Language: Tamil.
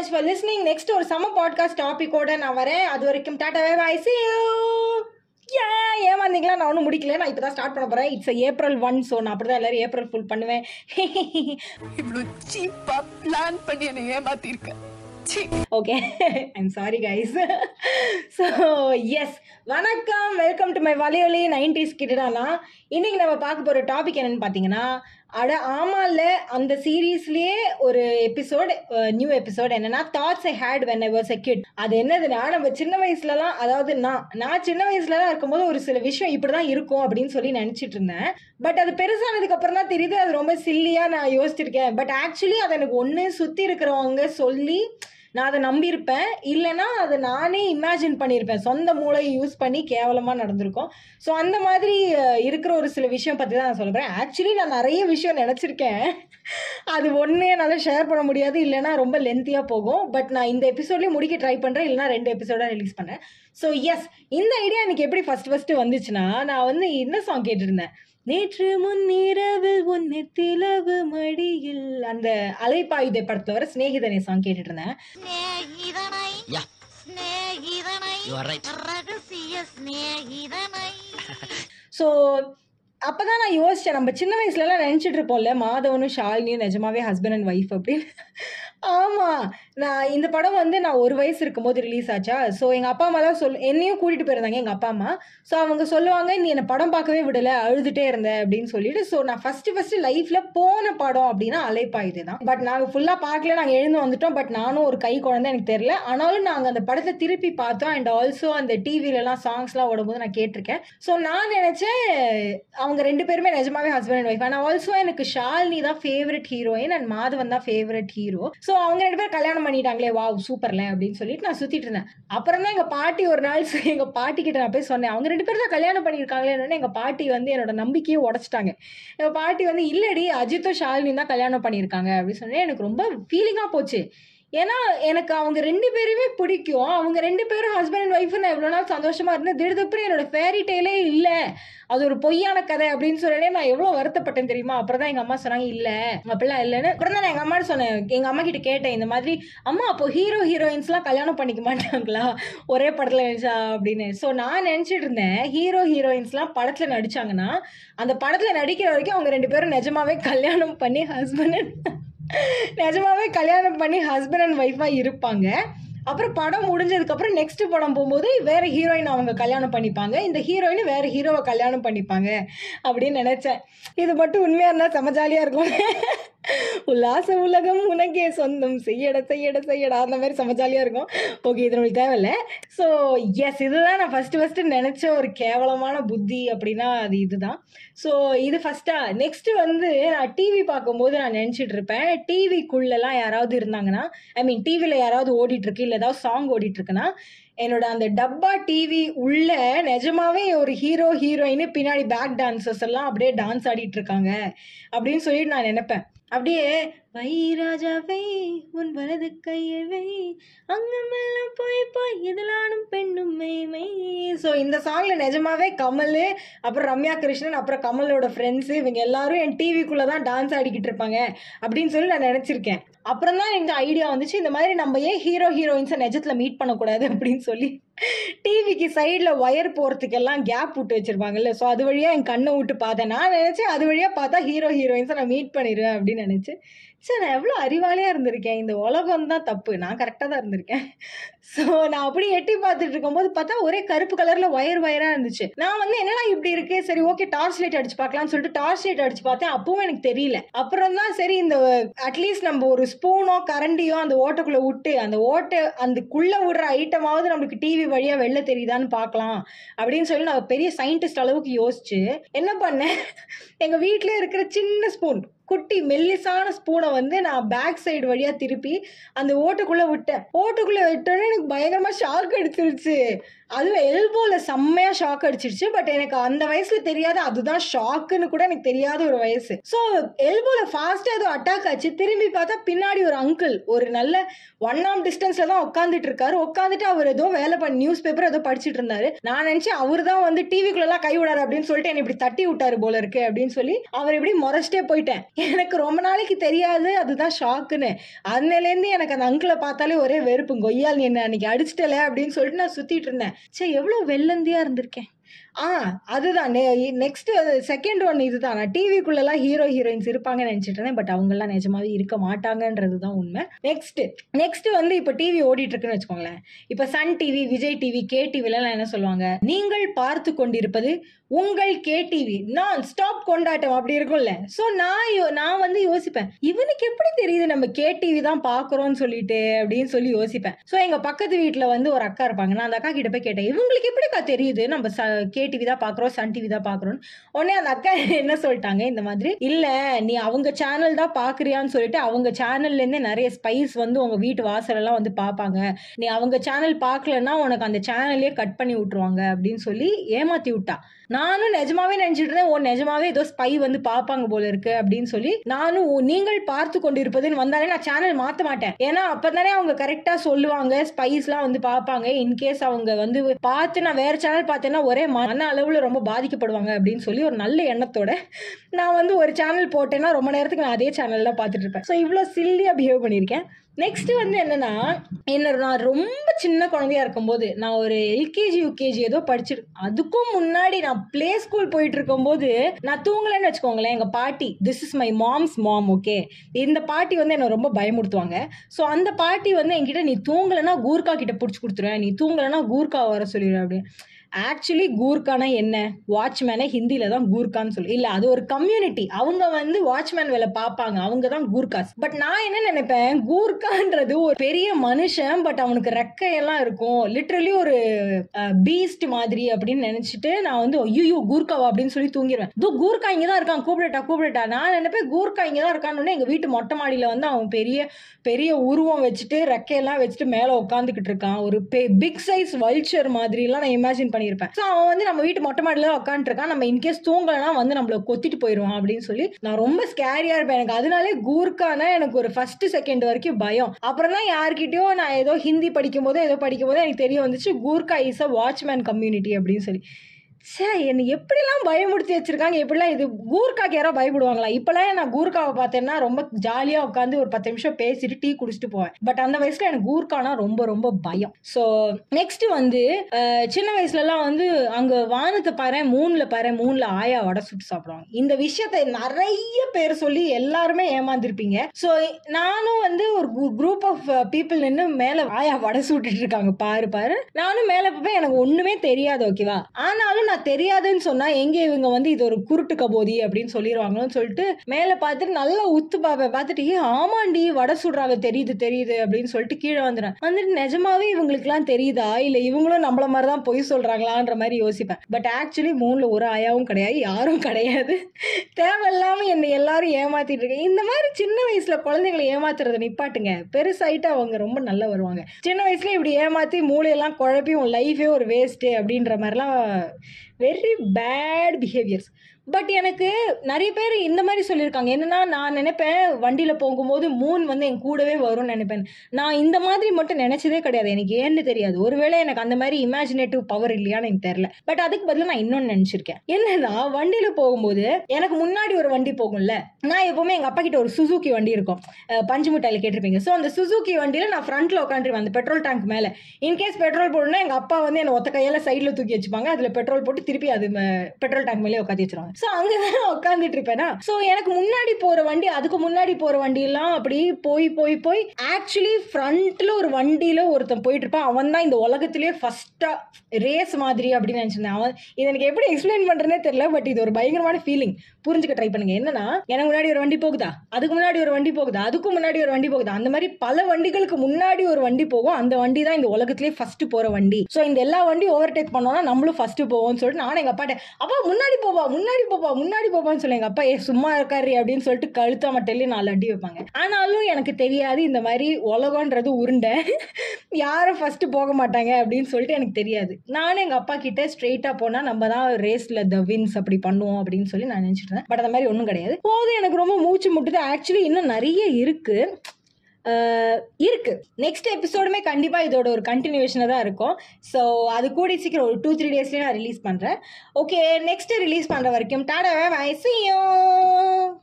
மச் ஃபார் லிஸ்னிங் நெக்ஸ்ட் ஒரு சம பாட்காஸ்ட் டாபிக்கோட நான் வரேன். அது வரைக்கும் tata bye bye see you. ஏன் ஏமாந்தீங்களா? நான் ஒன்றும் முடிக்கல. நான் இப்போ தான் ஸ்டார்ட் பண்ண போகிறேன் இட்ஸ் ஏப்ரல் ஒன் ஸோ நான் அப்படி தான் எல்லாரும் ஏப்ரல் ஃபுல் பண்ணுவேன். இவ்வளவு சீப்பா பிளான் பண்ணி என்னை ஏமாத்திருக்க. சீ okay I'm sorry guys so yes வணக்கம். வெல்கம் டு மை வலையொலி நைன்டிஸ் கிட்டடானா இன்னைக்கு நம்ம பார்க்க போகிற டாபிக் என்னன்னு பார்த்தீங்கன்னா அட ஆமால அந்த சீரீஸ்லயே ஒரு எபிசோட் நியூ எபிசோட் என்னன்னா that's I hate when I was a kid அது என்னதுன்னா நம்ம சின்ன வயசுலலாம் அதாவது நான் நான் சின்ன வயசுலலாம் இருக்கும்போது ஒரு சில விஷயம் இப்படிதான் இருக்கும் அப்படின்னு சொல்லி நினைச்சிட்டு இருந்தேன். பட் அது பெருசானதுக்கு அப்புறம் தான் தெரியுது அது ரொம்ப சில்லியா நான் யோசிச்சிருக்கேன். பட் ஆக்சுவலி அது எனக்கு ஒன்று சுத்தி இருக்கிறவங்க சொல்லி நான் அதை நம்பியிருப்பேன். இல்லைன்னா அதை நானே இமேஜின் பண்ணியிருப்பேன். சொந்த மூளையை யூஸ் பண்ணி கேவலமாக நடந்திருக்கும். ஸோ அந்த மாதிரி இருக்கிற ஒரு சில விஷயம் பற்றி தான் நான் சொல்கிறேன் ஆக்சுவலி நான் நிறைய விஷயம் நினச்சிருக்கேன். அது ஒன்று என்னால் ஷேர் பண்ண முடியாது. இல்லைன்னா ரொம்ப லென்த்தியாக போகும். பட் நான் இந்த எபிசோட்லேயே முடிக்க ட்ரை பண்ணுறேன் இல்லைனா ரெண்டு எபிசோடாக ரிலீஸ் பண்ணேன் ஸோ எஸ் இந்த ஐடியா எனக்கு எப்படி ஃபஸ்ட் ஃபஸ்ட்டு வந்துச்சுன்னா நான் வந்து என்ன சாங் கேட்டிருந்தேன்? நேற்று முன்னிரவில் உன் நெத்திலவு மடியில். அந்த அலைப்பாயுதை படத்துல வர சிநேகிதனை சாங் கேட்டுட்டு இருந்தேன் ஸோ அப்பதான் நான் யோசிச்சேன் நம்ம சின்ன வயசுல எல்லாம் நினைச்சிட்டு இருப்போம்ல மாதவனும் ஷாலினியும் நிஜமாவே ஹஸ்பண்ட் அண்ட் ஒய்ஃப் அப்படின்னு. ஆமா நான் இந்த படம் வந்து நான் ஒரு வயசு இருக்கும்போது ரிலீஸ் ஆச்சா? ஸோ எங்கள் அப்பா அம்மா தான் சொல் என்னையும் கூட்டிகிட்டு போயிருந்தாங்க எங்கள் அப்பா அம்மா. ஸோ அவங்க சொல்லுவாங்க நீ என்னை படம் பார்க்கவே விடலை அழுதுகிட்டே இருந்த அப்படின்னு சொல்லிட்டு ஸோ நான் ஃபஸ்ட்டு ஃபஸ்ட்டு லைஃப்பில் போன படம் அப்படின்னா அலைப்பாயுது தான். பட் நாங்கள் ஃபுல்லாக பார்க்கல நாங்கள் எழுந்து வந்துட்டோம். பட் நானும் ஒரு கை குழந்தை எனக்கு தெரியல. ஆனாலும் நாங்கள் அந்த படத்தை திருப்பி பார்த்தோம். அண்ட் ஆல்சோ அந்த டிவிலலாம் சாங்ஸ்லாம் ஓடும்போது நான் கேட்டிருக்கேன். ஸோ நான் நினச்சேன் அவங்க ரெண்டு பேருமே நிஜமாவே ஹஸ்பண்ட் அண்ட் ஒய்ஃப் ஆனால் ஆல்சோ எனக்கு ஷாலினி தான் ஃபேவரட் ஹீரோயின் அண்ட் மாதவன் தான் ஃபேவரட் ஹீரோ ஸோ அவங்க ரெண்டு பேரும் கல்யாணம் பண்ணிட்டாங்களே வா சூப்பர்ல அப்படின்னு சொல்லிட்டு நான் சுத்திட்டு இருந்தேன். அப்புறம் தான் எங்க பாட்டி ஒரு நாள் எங்க பாட்டி கிட்ட நான் போய் சொன்னேன். அவங்க ரெண்டு பேரும் தான் கல்யாணம் பண்ணியிருக்காங்களேன்னு எங்க பாட்டி வந்து என்னோட நம்பிக்கையை உடைச்சிட்டாங்க. எங்க பாட்டி வந்து இல்லடி அஜித்தும் ஷாலினி தான் கல்யாணம் பண்ணியிருக்காங்க அப்படின்னு சொன்னேன். எனக்கு ரொம்ப ஃபீலிங்கா போச்சு. ஏன்னா எனக்கு அவங்க ரெண்டு பேருமே பிடிக்கும். அவங்க ரெண்டு பேரும் ஹஸ்பண்ட் அண்ட் ஒய்ஃப் நான் எவ்வளோ நாள் சந்தோஷமாக இருந்தேன். திடீர்னு என்னோட ஃபேரி டெய்லே இல்லை. அது ஒரு பொய்யான கதை அப்படின்னு சொல்லலே நான் எவ்வளோ வருத்தப்பட்டேன் தெரியுமா? அப்புறம் தான் எங்கள் அம்மா சொன்னாங்க இல்லை அப்படிலாம் இல்லைன்னு. அப்புறம் தான் நான் எங்கள் அம்மா சொன்னேன் எங்கள் அம்மா கிட்ட கேட்டேன் இந்த மாதிரி அம்மா அப்போ ஹீரோ ஹீரோயின்ஸ்லாம் கல்யாணம் பண்ணிக்க மாட்டாங்களா? ஒரே படத்தில் நடிச்சா? அப்படின்னு. ஸோ நான் நினச்சிட்டு இருந்தேன் ஹீரோ ஹீரோயின்ஸ்லாம் படத்தில் நடிச்சாங்கன்னா அந்த படத்தில் நடிக்கிற வரைக்கும் அவங்க ரெண்டு பேரும் நிஜமாவே கல்யாணம் பண்ணி ஹஸ்பண்ட் நிஜமாவே கல்யாணம் பண்ணி ஹஸ்பண்ட் அண்ட் ஒய்ஃபாக இருப்பாங்க. அப்புறம் படம் முடிஞ்சதுக்கப்புறம் நெக்ஸ்ட் படம் போகும்போது வேற ஹீரோயின் அவங்க கல்யாணம் பண்ணிப்பாங்க. இந்த ஹீரோயின் வேற ஹீரோவை கல்யாணம் பண்ணிப்பாங்க அப்படின்னு நினச்சேன். இது மட்டும் உண்மையாக இருந்தால் செம ஜாலியாக இருக்கும் உல்லாச உலகம் உனக்கே சொந்தம். செய்யட செய்யட செய்யடா. அந்த மாதிரி செம இருக்கும். ஓகே இது நம்மளுக்கு தேவையில்ல. ஸோ எஸ் இதுதான் நான் ஃபர்ஸ்ட் ஃபர்ஸ்ட் நினைச்ச ஒரு கேவலமான புத்தி அப்படின்னா அது இதுதான். ஸோ இது ஃபர்ஸ்டா நெக்ஸ்ட் வந்து நான் டிவி பார்க்கும்போது நான் நினச்சிட்டு இருப்பேன். டிவிக்குள்ளெல்லாம் யாராவது இருந்தாங்கன்னா ஐ மீன் டிவியில் யாராவது ஓடிட்டு இருக்கு இல்லை ஏதாவது சாங் ஓடிட்டு இருக்குன்னா என்னோட அந்த டப்பா டிவி உள்ள நிஜமாவே ஒரு ஹீரோ ஹீரோயின் பின்னாடி பேக் டான்சர்ஸ் எல்லாம் அப்படியே டான்ஸ் ஆடிட்டு இருக்காங்க அப்படின்னு சொல்லிட்டு நான் நினைப்பேன். அப்படியே வை ராஜாவை உன் வலது கையை வை. அங்கமெல்லாம் போய் போய் இதழானும் பெண்ணும் மெய்மை. ஸோ இந்த சாங்ல நிஜமாவே கமல் அப்புறம் ரம்யா கிருஷ்ணன் அப்புறம் கமலோட ஃப்ரெண்ட்ஸ் இவங்க எல்லாரும் என் டிவிக்குள்ளே தான் டான்ஸ் ஆடிக்கிட்டு இருப்பாங்க அப்படின்னு சொல்லி நான் நினச்சிருக்கேன். அப்புறம் தான் எனக்கு ஐடியா வந்துச்சு இந்த மாதிரி நம்ம ஏன் ஹீரோ ஹீரோயின்ஸை நிஜத்தில் மீட் பண்ணக்கூடாது அப்படின்னு சொல்லி. டிவிக்கு சைடில் ஒயர் போகிறதுக்கெல்லாம் கேப் விட்டு வச்சிருப்பாங்கல்ல. ஸோ அது வழியாக என் கண்ணை விட்டு பார்த்தேன். நான் நினச்சேன் அது வழியாக பார்த்தா ஹீரோ ஹீரோயின்ஸை நான் மீட் பண்ணிடுவேன் அப்படின்னு நினச்சேன் சரி நான் எவ்வளோ அறிவாளியாக இருந்திருக்கேன். இந்த உலகம் தான் தப்பு. நான் கரெக்டாக தான் இருந்திருக்கேன். ஸோ நான் அப்படி எட்டி பார்த்துட்டு இருக்கும்போது பார்த்தா ஒரே கருப்பு கலரில் ஒயர் ஒயராக இருந்துச்சு. நான் வந்து என்னடா இப்படி இருக்கு? சரி ஓகே டார்ச் லைட் அடிச்சு பார்க்கலாம்னு சொல்லிட்டு டார்ச் லைட் அடிச்சு பார்த்தேன். அப்பவும் எனக்கு தெரியல. அப்புறம் தான் சரி இந்த அட்லீஸ்ட் நம்ம ஒரு ஸ்பூனோ கரண்டியோ அந்த ஓட்டைக்குள்ளே விட்டு அந்த ஓட்டை அந்த குள்ளே விடுற ஐட்டமாவது நம்மளுக்கு டிவி வழியாக வெளில தெரியுதான்னு பார்க்கலாம். அப்படின்னு சொல்லி நான் பெரிய சயின்டிஸ்ட் அளவுக்கு யோசிச்சு என்ன பண்ணேன்? எங்கள் வீட்டிலே இருக்கிற சின்ன ஸ்பூன் குட்டி மெல்லிசான ஸ்பூனை வந்து நான் பேக் சைடு வழியாக திருப்பி அந்த ஓட்டுக்குள்ளே விட்டேன். ஓட்டுக்குள்ளே விட்டோன்னே எனக்கு பயங்கரமா ஷாக் அடிச்சிருச்சு. அதுவும் எல்போல செம்மையா ஷாக் அடிச்சிருச்சு. பட் எனக்கு அந்த வயசில் தெரியாத அதுதான் ஷாக்குன்னு கூட எனக்கு தெரியாத ஒரு வயசு. ஸோ எல்போல ஃபாஸ்ட்டாக ஏதோ அட்டாக் ஆச்சு. திரும்பி பார்த்தா பின்னாடி ஒரு அங்கிள் ஒரு நல்ல ஒன் ஆம் டிஸ்டன்ஸ்ல தான் உட்காந்துட்டு இருக்காரு. உட்காந்துட்டு அவர் ஏதோ வேலை பண்ணி நியூஸ் பேப்பர் ஏதோ படிச்சிட்டு இருந்தாரு. நான் நினச்சேன் அவர் தான் வந்து டிவிக்குள்ளெல்லாம் கை விடாரு அப்படின்னு சொல்லிட்டு என்னை இப்படி தட்டி விட்டாரு போல இருக்கு அப்படின்னு சொல்லி அவர் இப்படி முறைச்சிட்டே போயிட்டேன். எனக்கு ரொம்ப நாளைக்கு தெரியாது. அதுதான் ஷாக்குன்னு அன்னையிலேருந்து எனக்கு அந்த அங்கிளை பார்த்தாலே ஒரே வெறுப்பு. கொய்யால் நீ என்ன அன்னைக்கு அடிச்சிட்டல அப்படின்னு சொல்லிட்டு நான் சுத்திட்டு இருந்தேன். சே எவ்வளோ வெள்ளந்தியா இருந்திருக்கேன். ஆ அதுதான். நெக்ஸ்ட் செகண்ட் ஒன் இதுதான். நான் டிவிக்குள்ளெல்லாம் ஹீரோ ஹீரோயின்ஸ் இருப்பாங்கன்னு நினச்சிட்டு இருந்தேன். பட் அவங்கெல்லாம் நிஜமாவே இருக்க மாட்டாங்கன்றது தான் உண்மை. நெக்ஸ்ட் நெக்ஸ்ட் வந்து இப்போ டிவி ஓடிட்டு இருக்குன்னு வச்சுக்கோங்களேன். இப்போ Sun TV Vijay TV K டிவிலலாம் என்ன சொல்லுவாங்க? நீங்கள் பார்த்து கொண்டிருப்பது உங்கள் கே டிவி நான் ஸ்டாப் கொண்டாட்டம். அப்படி இருக்கும்ல. ஸோ நான் நான் வந்து யோசிப்பேன். இவனுக்கு எப்படி தெரியுது நம்ம கே டிவி தான் பார்க்குறோம்னு சொல்லிட்டு அப்படின்னு சொல்லி யோசிப்பேன். ஸோ எங்கள் பக்கத்து வீட்டில் வந்து ஒரு அக்கா இருப்பாங்க. நான் அந்த அக்கா கிட்ட போய் கேட்டேன். இவங்களுக்கு எப்படிக்கா தெரியுது நம்ம ச கே டிவி தான் பார்க்குறோம் சன் டிவி தான் பார்க்குறோன்னு உடனே அந்த அக்கா என்ன சொல்லிட்டாங்க இந்த மாதிரி இல்லை நீ அவங்க சேனல் தான் பார்க்குறியான்னு சொல்லிட்டு அவங்க சேனல்லேருந்தே நிறைய ஸ்பைஸ் வந்து உங்கள் வீட்டு வாசலெல்லாம் வந்து பார்ப்பாங்க நீ அவங்க சேனல் பார்க்கலன்னா உனக்கு அந்த சேனல்லே கட் பண்ணி விட்ருவாங்க அப்படின்னு சொல்லி ஏமாத்தி விட்டா. நானும் நிஜமாவே நினைச்சிட்டு இருந்தேன் ஓ நிஜமாவே ஏதோ ஸ்பை வந்து பார்ப்பாங்க போல இருக்கு அப்படின்னு சொல்லி நானும் நீங்கள் பார்த்து கொண்டிருப்பதுன்னு வந்தாலே நான் சேனல் மாத்த மாட்டேன். ஏன்னா அப்பதானே அவங்க கரெக்டா சொல்லுவாங்க ஸ்பைஸ்லாம் வந்து பார்ப்பாங்க இன்கேஸ் அவங்க வந்து பார்த்து நான் வேற சேனல் பார்த்தேன்னா ஒரே மன அளவில் ரொம்ப பாதிக்கப்படுவாங்க அப்படின்னு சொல்லி ஒரு நல்ல எண்ணத்தோட நான் வந்து ஒரு சேனல் போட்டேன்னா ரொம்ப நேரத்துக்கு நான் அதே சேனலில் பார்த்துட்டு இருப்பேன். ஸோ இவ்வளோ சில்லியாக பிஹேவ் பண்ணியிருக்கேன். நெக்ஸ்ட் வந்து என்னன்னா என்ன நான் ரொம்ப சின்ன குழந்தையா இருக்கும்போது நான் ஒரு எல்கேஜி யூகேஜி ஏதோ படிச்சிரு அதுக்கும் முன்னாடி நான் ப்ளே ஸ்கூல் போயிட்டு இருக்கும்போது நான் தூங்கலைன்னு வச்சுக்கோங்களேன் எங்க பாட்டி this is my mom's mom okay இந்த பாட்டி வந்து என்னை ரொம்ப பயமுறுத்துவாங்க. ஸோ அந்த பாட்டி வந்து என்கிட்ட நீ தூங்கலைன்னா கூர்க்கா கிட்ட பிடிச்சி கொடுத்துருவேன் நீ தூங்கலைன்னா கூர்க்கா வர சொல்லிடுவேன் அப்படின்னு. ஆக்சுவலி கூர்கானா என்ன? வாட்ச்மேனை ஹிந்தியில தான் கூர்கான்னு சொல்லி. இல்லை அது ஒரு கம்யூனிட்டி அவங்க வந்து வாட்ச்மேன் வேலை பார்ப்பாங்க. அவங்க தான் கூர்காஸ் பட் நான் என்ன நினைப்பேன்? கூர்கான்றது ஒரு பெரிய மனுஷன் பட் அவனுக்கு ரெக்கையெல்லாம் இருக்கும். லிட்ரலி ஒரு பீஸ்ட் மாதிரி அப்படின்னு நினைச்சிட்டு நான் வந்து ஐயோ கூர்காவா அப்படின்னு சொல்லி தூங்கிடுவேன் தூ கூர்கா இங்கே தான் இருக்கான். கூப்பிடட்டா கூப்பிடட்டா. நான் நினைப்பேன் கூர்கா இங்கே தான் இருக்கான்னு எங்கள் வீட்டு மொட்டை மாடியில் வந்து அவன் பெரிய பெரிய உருவம் வச்சுட்டு ரெக்கையெல்லாம் வச்சுட்டு மேலே உட்காந்துக்கிட்டு இருக்கான். ஒரு பிக் சைஸ் வல்ச்சர் மாதிரிலாம் நான் இமேஜின் பண்ணியிருப்பேன் ஸோ அவன் வந்து நம்ம வீட்டு மொட்டை மாடியில உட்காந்துட்டு நம்ம இன்கேஸ் தூங்கலைன்னா வந்து நம்மள கொத்திட்டு போயிடுவான் அப்படின்னு சொல்லி நான் ரொம்ப ஸ்கேரியா இருப்பேன். எனக்கு அதனாலே கூர்க்கானா எனக்கு ஒரு ஃபர்ஸ்ட் செகண்ட் வரைக்கும் பயம். அப்புறம் தான் யார்கிட்டயோ நான் ஏதோ ஹிந்தி படிக்கும் போதோ ஏதோ படிக்கும் போதோ எனக்கு தெரிய வந்துச்சு Gurkha is a watchman community அப்படின்னு சொல்லி. சே என்னை எப்படிலாம் பயமுடுத்தி வச்சிருக்காங்க? எப்படிலாம் இது கூர்க்காக்கு யாரோ பயப்படுவாங்களா? இப்போலாம் நான் கூர்க்காவை பார்த்தேன்னா ரொம்ப ஜாலியாக உட்காந்து ஒரு பத்து நிமிஷம் பேசிட்டு டீ குடிச்சிட்டு போவேன். பட் அந்த வயசில் எனக்கு கூர்க்கானா ரொம்ப ரொம்ப பயம். ஸோ நெக்ஸ்ட் வந்து சின்ன வயசுலலாம் வந்து அங்கே வானத்தை பாரு மூணில் பாரு மூணில் ஆயா வடை சுட்டு சாப்பிடுவாங்க. இந்த விஷயத்தை நிறைய பேர் சொல்லி எல்லாருமே ஏமாந்துருப்பீங்க. ஸோ நானும் வந்து ஒரு குரூப் ஆஃப் பீப்புள் நின்று மேலே ஆயா வடை சுட்டுட்டு இருக்காங்க. பாரு பாரு. நானும் மேலே போய் எனக்கு ஒன்றுமே தெரியாது ஓகேவா ஆனாலும் நான் தெரியாதுன்னு சொன்னா எங்க இவங்க வந்து இது ஒரு குருட்டு கபோதி அப்படின்னு சொல்லிடுவாங்களோன்னு சொல்லிட்டு மேல பார்த்துட்டு நல்லா உத்து பாப்பேன் பார்த்துட்டு "ஏய், ஆமாண்டி வடை சுடுறாங்க தெரியுது தெரியுது அப்படின்னு சொல்லிட்டு கீழே வந்துடுறேன். வந்துட்டு நிஜமாவே இவங்களுக்குலாம் தெரியுதா? இல்ல இவங்களும் நம்மள மாதிரி தான் பொய் சொல்றாங்களான்ற மாதிரி யோசிப்பேன். பட் ஆக்சுவலி மூணுல ஒரு ஆயாவும் கிடையாது யாரும் கிடையாது. தேவையில்லாம என்னை எல்லாரும் ஏமாத்திட்டு இருக்கேன். இந்த மாதிரி சின்ன வயசுல குழந்தைங்களை ஏமாத்துறத நிப்பாட்டுங்க. பெருசாயிட்டு அவங்க ரொம்ப நல்லா வருவாங்க. சின்ன வயசுல இப்படி ஏமாத்தி மூளையெல்லாம் குழப்பி உன் லைஃபே ஒரு வேஸ்ட்டு அப்படின்ற மாதிரிலாம் வெரி பேட் பிஹேவியர்ஸ் பட் எனக்கு நிறைய பேர் இந்த மாதிரி சொல்லியிருக்காங்க. என்னன்னா நான் நினைப்பேன் வண்டியில் போகும்போது மூன் வந்து என் கூடவே வரும்னு நினைப்பேன். நான் இந்த மாதிரி மட்டும் நினச்சதே கிடையாது. எனக்கு ஏன்னு தெரியாது. ஒருவேளை எனக்கு அந்த மாதிரி இமேஜினேட்டிவ் பவர் இல்லையான்னு எனக்கு தெரில பட் அதுக்கு பதிலாக நான் இன்னொன்று நினச்சிருக்கேன். என்னன்னா வண்டியில் போகும்போது எனக்கு முன்னாடி ஒரு வண்டி போகும்ல. நான் எப்பவுமே எங்கள் அப்பா கிட்ட ஒரு சுசுக்கி வண்டி இருக்கும். பஞ்சு மிட்டாயில் கேட்டிருப்பீங்க. ஸோ அந்த சுசுக்கி வண்டியில் நான் ஃப்ரண்ட்டில் உட்காந்துருவேன் அந்த பெட்ரோல் டேங்க் மேலே. இன்கேஸ் பெட்ரோல் போடணும்னா எங்கள் அப்பா வந்து என்னை ஒத்த கையால் சைடில் தூக்கி வச்சுப்பாங்க. அதில் பெட்ரோல் போட்டு திருப்பி அது பெட்ரோல் டேங்க் மேலே உட்காந்து வச்சிருவாங்க. ஸோ அங்கே தான் உட்காந்துட்டு இருப்பேனா? ஸோ எனக்கு முன்னாடி போகிற வண்டி அதுக்கு முன்னாடி போகிற வண்டியெல்லாம் அப்படி போய் போய் போய் ஆக்சுவலி ஃப்ரண்ட்டில் ஒரு வண்டியில் ஒருத்தன் போயிட்டு இருப்பான். அவன் தான் இந்த உலகத்திலேயே ஃபஸ்ட்டாக ரேஸ் மாதிரி அப்படின்னு நினச்சிருந்தேன். அவன் இது எனக்கு எப்படி எக்ஸ்பிளைன் பண்ணுறதுனே தெரியல பட் இது ஒரு பயங்கரமான ஃபீலிங் புரிஞ்சுக்க ட்ரை பண்ணுங்க. என்னன்னா எனக்கு முன்னாடி ஒரு வண்டி போகுதா? அதுக்கு முன்னாடி ஒரு வண்டி போகுதா? அதுக்கு முன்னாடி ஒரு வண்டி போகுதா? அந்த மாதிரி பல வண்டிகளுக்கு முன்னாடி ஒரு வண்டி போகும். அந்த வண்டி தான் இந்த உலகத்திலேயே ஃபஸ்ட்டு போகிற வண்டி. ஸோ இந்த எல்லா வண்டியும் ஓவர்டேக் பண்ணோம்னா நம்மளும் ஃபஸ்ட்டு போவோம்னு சொல்லிட்டு நானும் எங்கள் அப்பாட்ட அப்பா முன்னாடி போவா முன்னாடி போவா முன்னாடி போவான்னு சொல்லி. எங்கள் அப்பா ஏ சும்மா இருக்காரு அப்படின்னு சொல்லிட்டு கழுத்தா மட்டல்லி நாலு அடி வைப்பாங்க. ஆனாலும் எனக்கு தெரியாது இந்த மாதிரி உலகன்றது உருண்டை. யாரும் ஃபஸ்ட்டு போக மாட்டாங்க அப்படின்னு சொல்லிட்டு எனக்கு தெரியாது. நானும் எங்கள் அப்பா கிட்ட ஸ்ட்ரெயிட்டாக போனால் நம்ம தான் ரேஸில் த வின்ஸ் அப்படி பண்ணுவோம் அப்படின்னு சொல்லி நான் நினைச்சிட்டு இருந்தேன். பட் அந்த மாதிரி ஒன்றும் கிடையாது. போதும் எனக்கு ரொம்ப மூச்சு முட்டுது. ஆக்சுவலி இன்னும் நிறைய இருக்குது இருக்கு. நெக்ஸ்ட் எபிசோடுமே கண்டிப்பாக இதோட ஒரு கண்டினியூஷனாக தான் இருக்கும். ஸோ அது கூடி சீக்கிரம் ஒரு டூ த்ரீ டேஸ்லேயே நான் ரிலீஸ் பண்ணுறேன் ஓகே நெக்ஸ்ட் ரிலீஸ் பண்ணுற வரைக்கும் டாடா வயசையும்